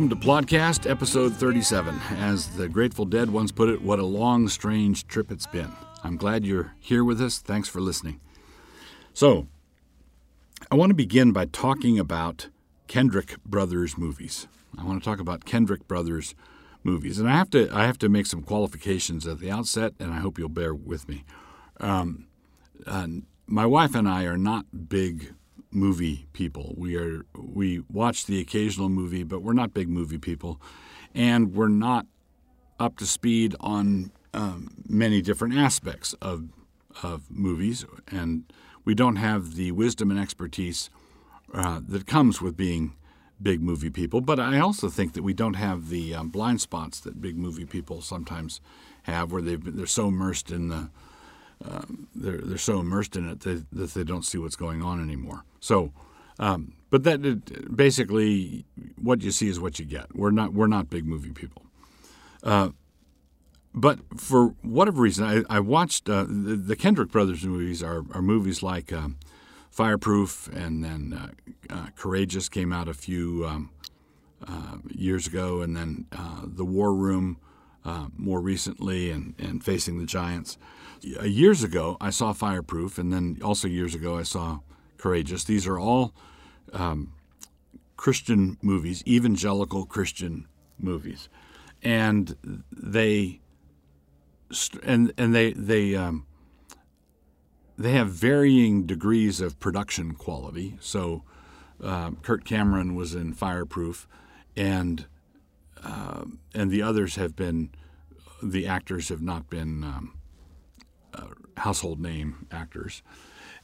Welcome to Plodcast, episode 37. As the Grateful Dead once put it, what a long, strange trip it's been. I'm glad you're here with us. Thanks for listening. So, I want to begin by talking about Kendrick Brothers movies. I want to talk about Kendrick Brothers movies, and I have to I have to make some qualifications at the outset, and I hope you'll bear with me. Um, uh, my wife and I are not big movie people. We are we watch the occasional movie, but we're not big movie people, and we're not up to speed on um, many different aspects of of movies, and we don't have the wisdom and expertise uh, that comes with being big movie people. But I also think that we don't have the um, blind spots that big movie people sometimes have, where they've been, they're so immersed in the um, they're they're so immersed in it that, that they don't see what's going on anymore. So, um, but that it, basically what you see is what you get. We're not we're not big movie people. Uh, but for whatever reason, I, I watched uh, the, the, Kendrick Brothers movies are, are movies like um, Fireproof and then uh, uh, Courageous came out a few um, uh, years ago, and then uh, The War Room more recently, and, and Facing the Giants. Years ago, I saw Fireproof, and then also years ago, I saw Courageous. These are all um, Christian movies, evangelical Christian movies, and they and and they they um, they have varying degrees of production quality. So, uh, Kirk Cameron was in Fireproof, and uh, and the others have been the actors have not been um, uh, household name actors,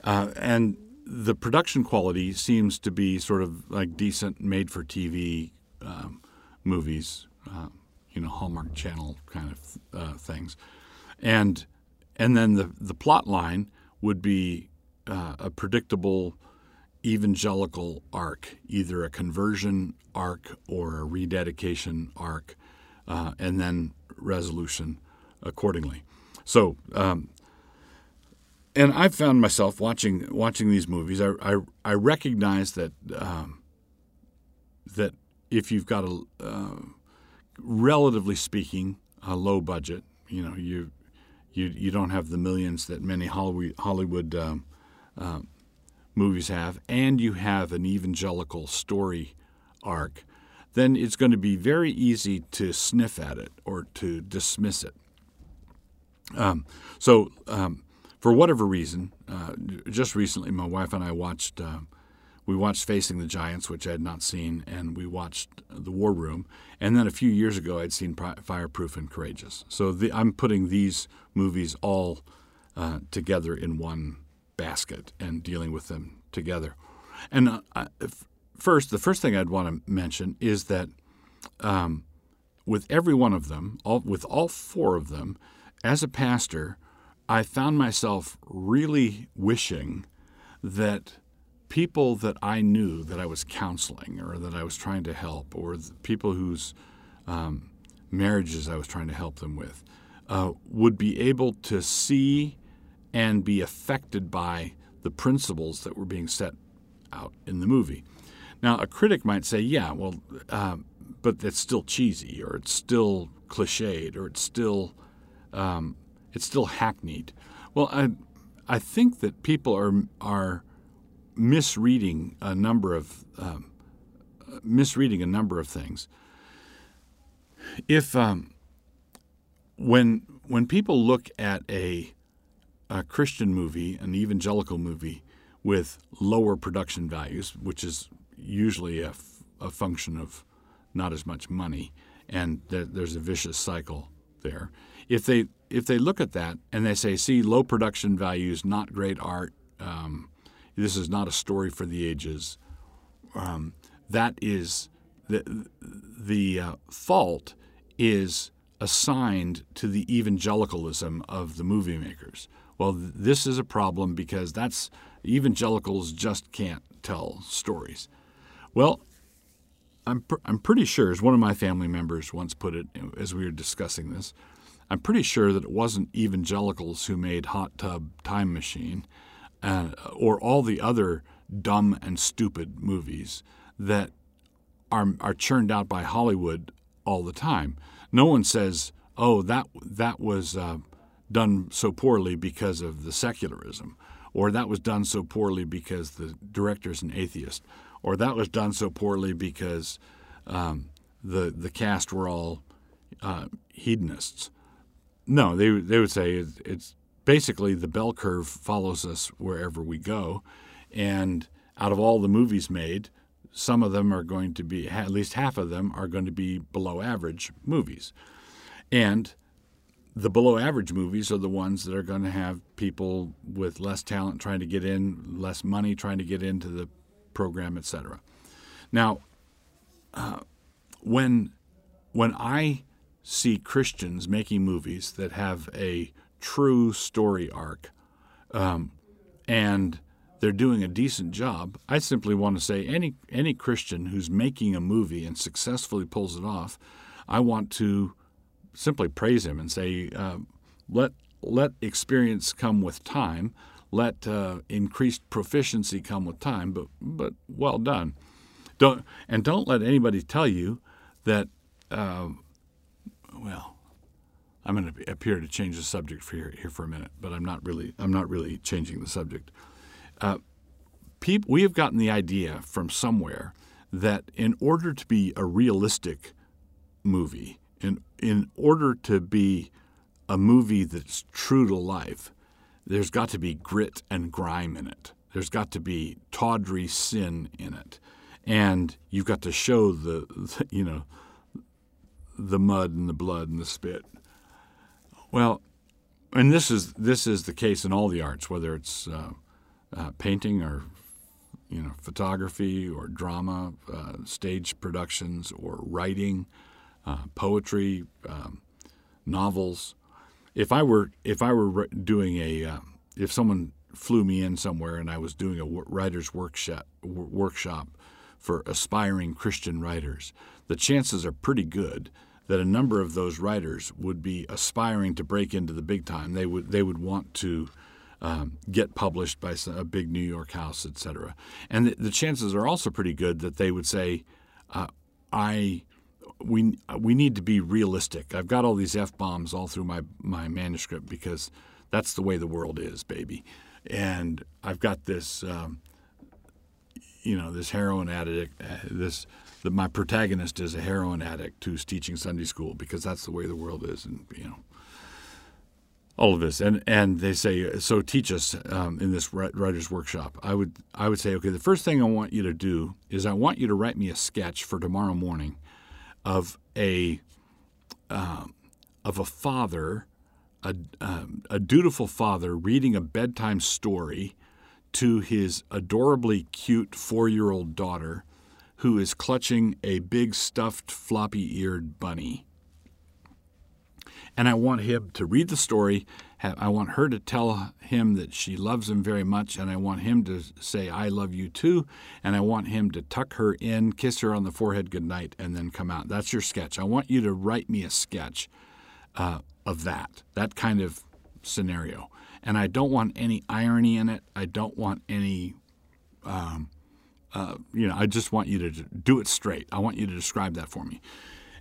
uh, and the production quality seems to be sort of like decent, made for TV um, movies, uh, you know, Hallmark Channel kind of uh, things, and and then the the plot line would be uh, a predictable evangelical arc, either a conversion arc or a rededication arc, uh, and then resolution accordingly. So um, and I've found myself watching watching these movies. I I, I recognize that um, that if you've got a uh, relatively speaking a low budget, you know you you you don't have the millions that many Hollywood Hollywood um, uh, movies have, and you have an evangelical story arc, then it's going to be very easy to sniff at it or to dismiss it. Um, so um, for whatever reason, uh, just recently, my wife and I watched uh, we watched Facing the Giants, which I had not seen, and we watched The War Room. And then a few years ago, I'd seen Fireproof and Courageous. So the, I'm putting these movies all uh, together in one basket and dealing with them together. And uh, first, the first thing I'd want to mention is that um, with every one of them, all, with all four of them, as a pastor, I found myself really wishing that people that I knew that I was counseling or that I was trying to help, or people whose um, marriages I was trying to help them with, uh, would be able to see and be affected by the principles that were being set out in the movie. Now, a critic might say, yeah, well, uh, but that's still cheesy, or it's still cliched, or it's still um, it's still hackneyed. Well, I, I think that people are are misreading a number of um, misreading a number of things. If um, when when people look at a a Christian movie, an evangelical movie with lower production values, which is usually a, f- a function of not as much money, and th- there's a vicious cycle there. If they if they look at that and they say, "See, low production values, not great art. Um, this is not a story for the ages," um, that is the the uh, fault is assigned to the evangelicalism of the movie makers. Well, this is a problem because that's evangelicals just can't tell stories. Well, I'm, pr- I'm pretty sure, as one of my family members once put it as we were discussing this, I'm pretty sure that it wasn't evangelicals who made Hot Tub Time Machine uh, or all the other dumb and stupid movies that are are churned out by Hollywood all the time. No one says, "Oh, that that was uh, done so poorly because of the secularism," or "That was done so poorly because the director's an atheist," or "That was done so poorly because um, the the cast were all uh, hedonists." No, they they would say it's, it's basically the bell curve follows us wherever we go, and out of all the movies made, some of them are going to be at least half of them are going to be below average movies, and the below average movies are the ones that are going to have people with less talent trying to get in, less money trying to get into the program, etc. Now, uh, when when I see Christians making movies that have a true story arc, um, and they're doing a decent job, I simply want to say any any Christian who's making a movie and successfully pulls it off, I want to simply praise him and say, uh, let let experience come with time, let uh, increased proficiency come with time, but but well done. Don't and don't let anybody tell you that. Uh, well, I'm going to appear to change the subject for here, here for a minute, but I'm not really I'm not really changing the subject. Uh, people, we have gotten the idea from somewhere that in order to be a realistic movie, in order to be a movie that's true to life, there's got to be grit and grime in it. There's got to be tawdry sin in it, and you've got to show the, the you know the mud and the blood and the spit. Well, and this is this is the case in all the arts, whether it's uh, uh, painting or you know photography or drama, uh, stage productions or writing, uh, poetry, um, novels. If I were if I were doing a uh, if someone flew me in somewhere and I was doing a writer's workshop workshop for aspiring Christian writers, the chances are pretty good that a number of those writers would be aspiring to break into the big time. They would they would want to um, get published by a big New York house, etc. And the, the, chances are also pretty good that they would say, uh, "I." We, we need to be realistic. I've got all these f bombs all through my, my manuscript because that's the way the world is, baby. And I've got this, um, you know, this heroin addict, uh, this that my protagonist is a heroin addict who's teaching Sunday school because that's the way the world is, and you know all of this. And and they say, so teach us um, in this writers' workshop. I would I would say, okay, the first thing I want you to do is I want you to write me a sketch for tomorrow morning of a um, of a father, a um, a dutiful father reading a bedtime story to his adorably cute four year old daughter who is clutching a big stuffed floppy eared bunny. And I want him to read the story. I want her to tell him that she loves him very much, and I want him to say, I love you too. And I want him to tuck her in, kiss her on the forehead goodnight, and then come out. That's your sketch. I want you to write me a sketch uh, of that, that kind of scenario. And I don't want any irony in it. I don't want any um, uh, you know, I just want you to do it straight. I want you to describe that for me.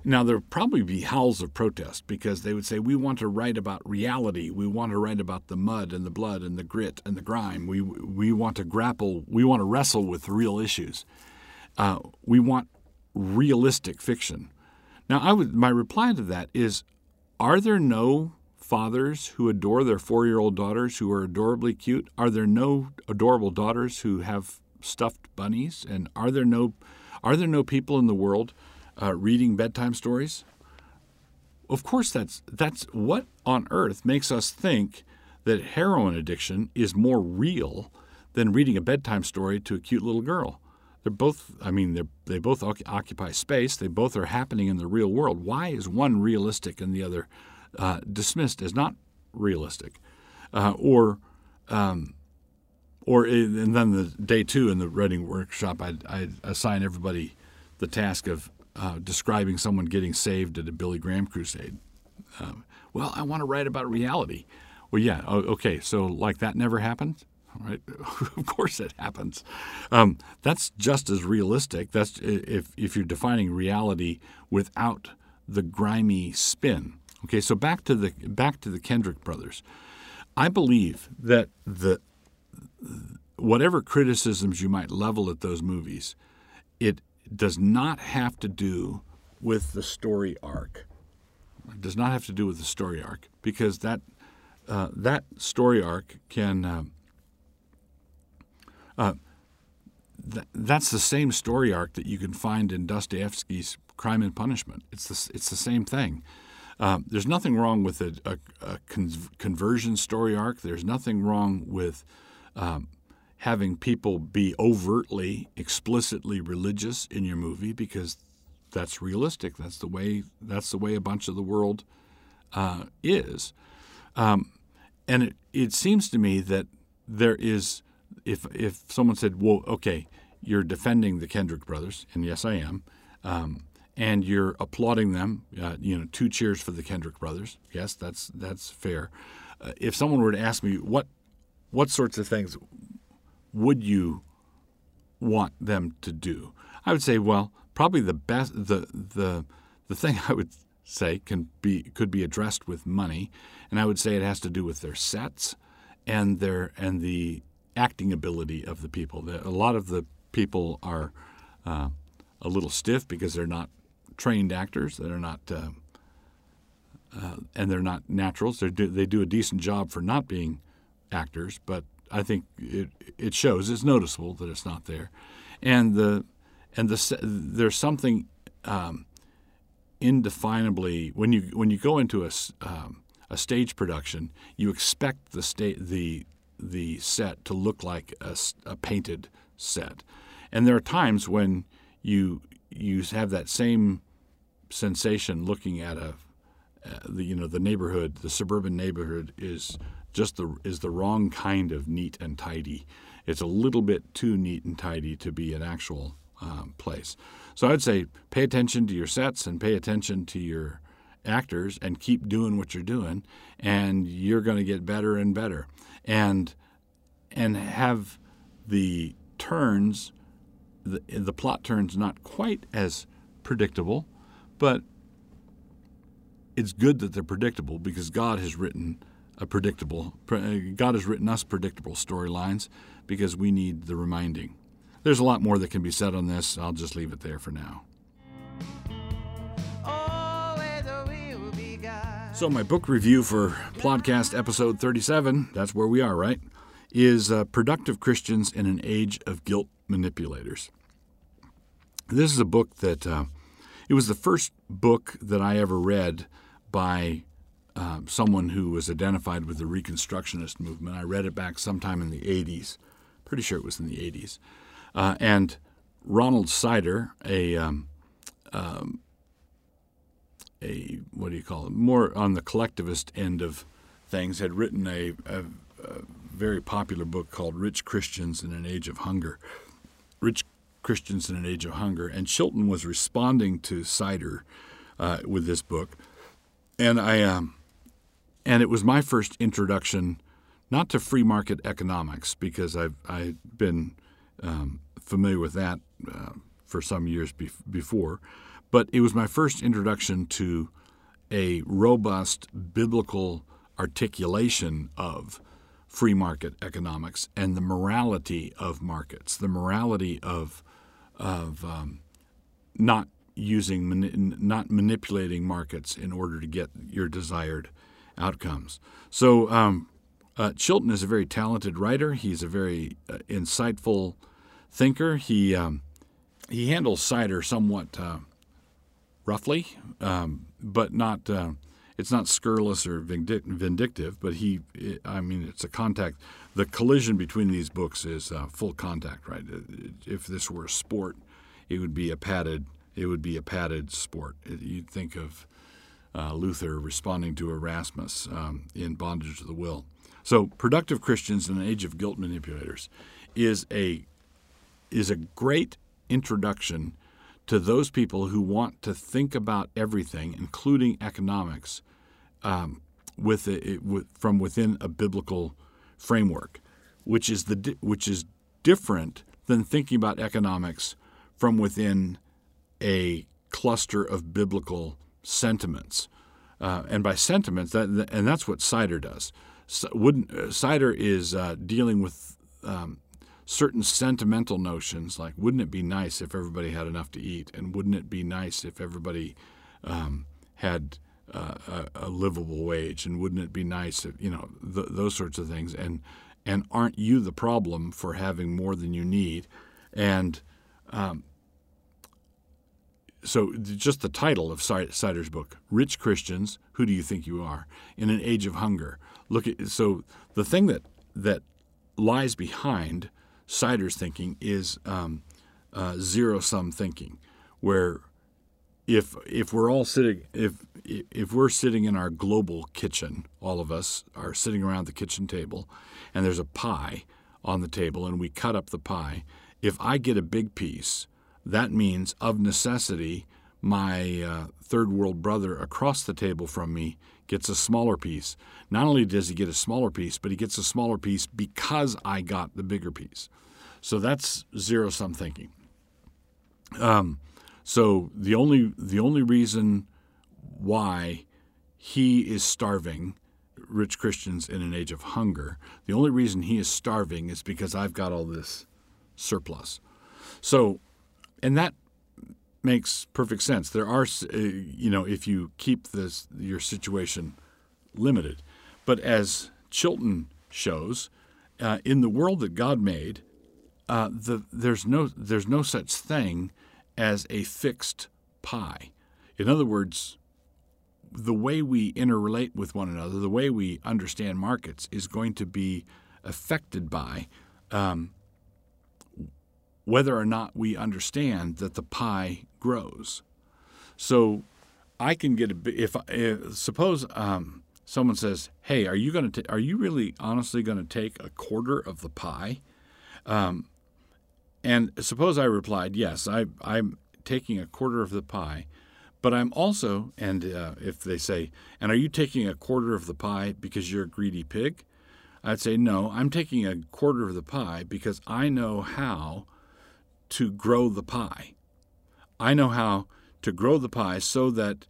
Now, there'll probably be howls of protest because they would say, We want to write about reality. We want to write about the mud and the blood and the grit and the grime. We, we want to grapple, we want to wrestle with real issues. Uh, we want realistic fiction. Now, I would, my reply to that is Are there no fathers who adore their four year old daughters who are adorably cute? Are there no adorable daughters who have stuffed bunnies? And are there no are there no people in the world uh, reading bedtime stories? Of course, that's that's what on earth makes us think that heroin addiction is more real than reading a bedtime story to a cute little girl. They're both, I mean, they they both occupy space. They both are happening in the real world. Why is one realistic and the other uh, dismissed as not realistic? Uh, or um, or and then the day two in the writing workshop, I I assign everybody the task of uh, describing someone getting saved at a Billy Graham crusade. Um, well, I want to write about reality. Well, yeah, okay, so like that never happened. right? of course it happens. Um, that's just as realistic. That's if if you're defining reality without the grimy spin. Okay, so back to the back to the Kendrick brothers. I believe that the whatever criticisms you might level at those movies, it does not have to do with the story arc. It does not have to do with the story arc because that uh, that story arc can uh, uh, th- that's the same story arc that you can find in Dostoevsky's Crime and Punishment. It's the, it's the same thing. Um, there's nothing wrong with a, a, a con- conversion story arc. There's nothing wrong with um, having people be overtly, explicitly religious in your movie because that's realistic. That's the way. That's the way a bunch of the world uh, is. Um, and it, it seems to me that there is, if if someone said, "Well, okay, you're defending the Kendrick brothers," and yes, I am. Um, and you're applauding them. Uh, you know, two cheers for the Kendrick brothers. Yes, that's that's fair. Uh, if someone were to ask me what what sorts of things would you want them to do, I would say, well, probably the best the the the thing I would say can be could be addressed with money, and I would say it has to do with their sets and their and the acting ability of the people. A lot of the people are uh, a little stiff because they're not trained actors. They're not, uh, uh, and they're not naturals. They do, they do a decent job for not being actors, but I think it it shows. It's noticeable that it's not there, and the and the there's something um, indefinably when you when you go into a um, a stage production, you expect the sta- the the set to look like a, a painted set, and there are times when you you have that same sensation looking at a uh, the you know the neighborhood the suburban neighborhood is just the is the wrong kind of neat and tidy. It's a little bit too neat and tidy to be an actual um, place. So i'd say pay attention to your sets and pay attention to your actors and keep doing what you're doing and you're going to get better and better. And and have the turns the, the plot turns not quite as predictable but it's good that they're predictable because God has written a predictable God has written us predictable storylines because we need the reminding. There's a lot more that can be said on this. I'll just leave it there for now. So, my book review for podcast episode 37, that's where we are, right? Is uh, Productive Christians in an Age of Guilt Manipulators. This is a book that uh, it was the first book that I ever read by uh, someone who was identified with the Reconstructionist movement. I read it back sometime in the 80s. Pretty sure it was in the 80s. Uh, and Ronald Sider, a um, um, a what do you call it? More on the collectivist end of things, had written a, a, a very popular book called "Rich Christians in an Age of Hunger." Rich Christians in an Age of Hunger. And Chilton was responding to Sider uh, with this book, and I um, and it was my first introduction, not to free market economics because I've I've been um, familiar with that uh, for some years be- before, but it was my first introduction to a robust biblical articulation of free market economics and the morality of markets, the morality of of um, not using not manipulating markets in order to get your desired outcomes. So um, uh, Chilton is a very talented writer. He's a very uh, insightful thinker. He um, he handles Sider somewhat uh, roughly, um, but not. Uh, it's not scurrilous or vindictive, but he. I mean, it's a contact the collision between these books is uh, full contact, right? If this were a sport, it would be a padded it would be a padded sport. You'd think of uh, Luther responding to Erasmus um, in Bondage to the Will. So, productive Christians in an age of guilt manipulators is a is a great introduction to those people who want to think about everything, including economics, um, with, a, with from within a biblical framework. which is the which is different than thinking about economics from within a cluster of biblical sentiments. Uh, and by sentiments, that, and that's what Sider does. Wouldn't, uh, Sider is uh, dealing with um, certain sentimental notions, like wouldn't it be nice if everybody had enough to eat, and wouldn't it be nice if everybody um, had uh, a, a, livable wage, and wouldn't it be nice if you know th- those sorts of things, and and aren't you the problem for having more than you need, and um, so just the title of Sider's book, "Rich Christians, Who Do You Think You Are?" in an age of hunger. Look at so the thing that that lies behind Sider's thinking is um, uh, zero sum thinking, where if if we're all sitting if if we're sitting in our global kitchen, all of us are sitting around the kitchen table, and there's a pie on the table, and we cut up the pie. If I get a big piece, that means, of necessity, my uh, third world brother across the table from me gets a smaller piece. Not only does he get a smaller piece, but he gets a smaller piece because I got the bigger piece. So that's zero sum thinking. Um, so the only the only reason why he is starving rich Christians in an age of hunger, the only reason he is starving is because I've got all this surplus. So and that makes perfect sense. There are, uh, you know, if you keep this your situation limited, but as Chilton shows, uh, in the world that God made, uh, the, there's no there's no such thing as a fixed pie. In other words, the way we interrelate with one another, the way we understand markets, is going to be affected by um, whether or not we understand that the pie grows. So I can get a if, if suppose um, someone says, "Hey, are you going to are you really honestly going to take a quarter of the pie?" Um, and suppose I replied, "Yes, I, I'm taking a quarter of the pie." But I'm also, and uh, if they say, and are you taking a quarter of the pie because you're a greedy pig? I'd say, no, I'm taking a quarter of the pie because I know how to grow the pie. I know how to grow the pie so that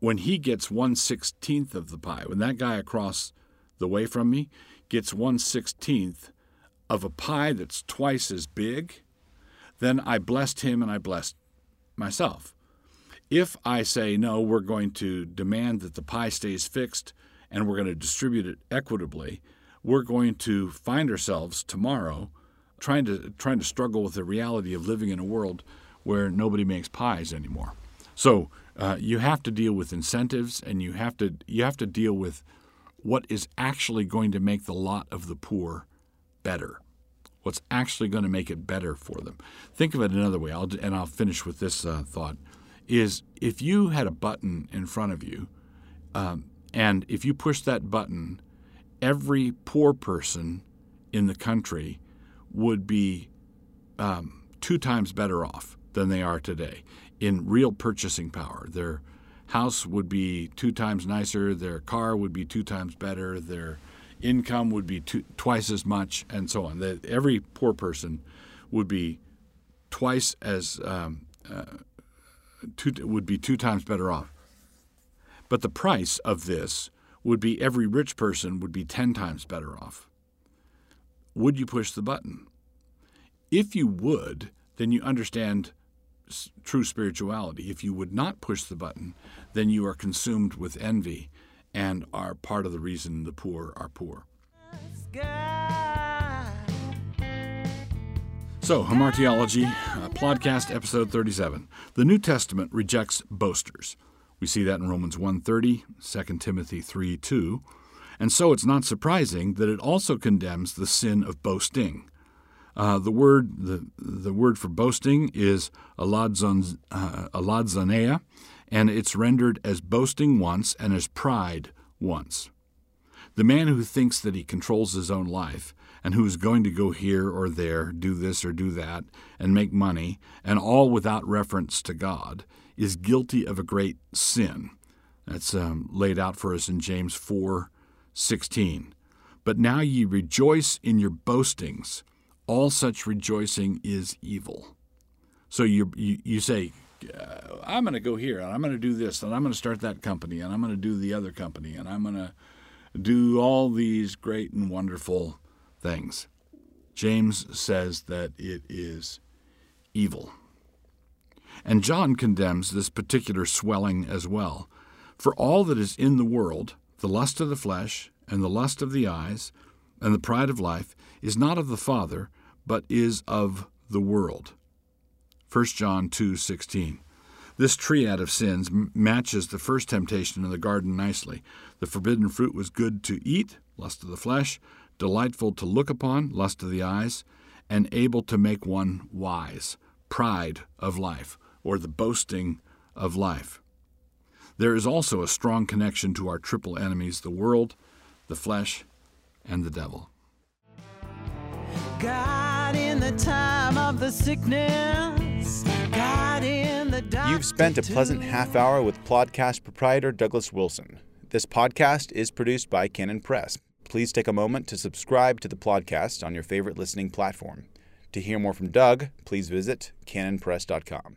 when he gets one sixteenth of the pie, when that guy across the way from me gets one sixteenth of a pie that's twice as big, then I blessed him and I blessed myself. If I say, no, we're going to demand that the pie stays fixed and we're going to distribute it equitably, we're going to find ourselves tomorrow trying to trying to struggle with the reality of living in a world where nobody makes pies anymore. So uh, you have to deal with incentives, and you have to you have to deal with what is actually going to make the lot of the poor better. What's actually going to make it better for them? Think of it another way, I'll, and I'll finish with this uh, thought: is if you had a button in front of you, um, and if you push that button, every poor person in the country would be um, two times better off than they are today in real purchasing power. Their house would be two times nicer, their car would be two times better, their income would be two, twice as much, and so on. That every poor person would be twice as um, uh, two, would be two times better off. But the price of this would be every rich person would be ten times better off would you push the button? If you would, then you understand true spirituality. If you would not push the button, then you are consumed with envy and are part of the reason the poor are poor. So, Hamartiology, uh, podcast episode 37. The New Testament rejects boasters. We see that in Romans 1.30, 2 Timothy 3 2, and so it's not surprising that it also condemns the sin of boasting. Uh, the word the, the word for boasting is aladzon, uh, and it's rendered as boasting once and as pride once. The man who thinks that he controls his own life and who is going to go here or there, do this or do that, and make money, and all without reference to God, is guilty of a great sin. That's um, laid out for us in James 4 16. But now ye rejoice in your boastings. All such rejoicing is evil. So you, you, you say, uh, I'm going to go here and I'm going to do this and I'm going to start that company and I'm going to do the other company and I'm going to do all these great and wonderful things. James says that it is evil. And John condemns this particular swelling as well. For all that is in the world, the lust of the flesh, and the lust of the eyes, and the pride of life, is not of the Father, but is of the world. 1 John 2:16. This triad of sins matches the first temptation in the garden nicely. The forbidden fruit was good to eat, lust of the flesh, delightful to look upon, lust of the eyes, and able to make one wise, pride of life, or the boasting of life. There is also a strong connection to our triple enemies the world, the flesh, and the devil. God in the time of the sickness, God in the You've spent a pleasant half hour with podcast proprietor Douglas Wilson. This podcast is produced by Canon Press. Please take a moment to subscribe to the podcast on your favorite listening platform. To hear more from Doug, please visit canonpress.com.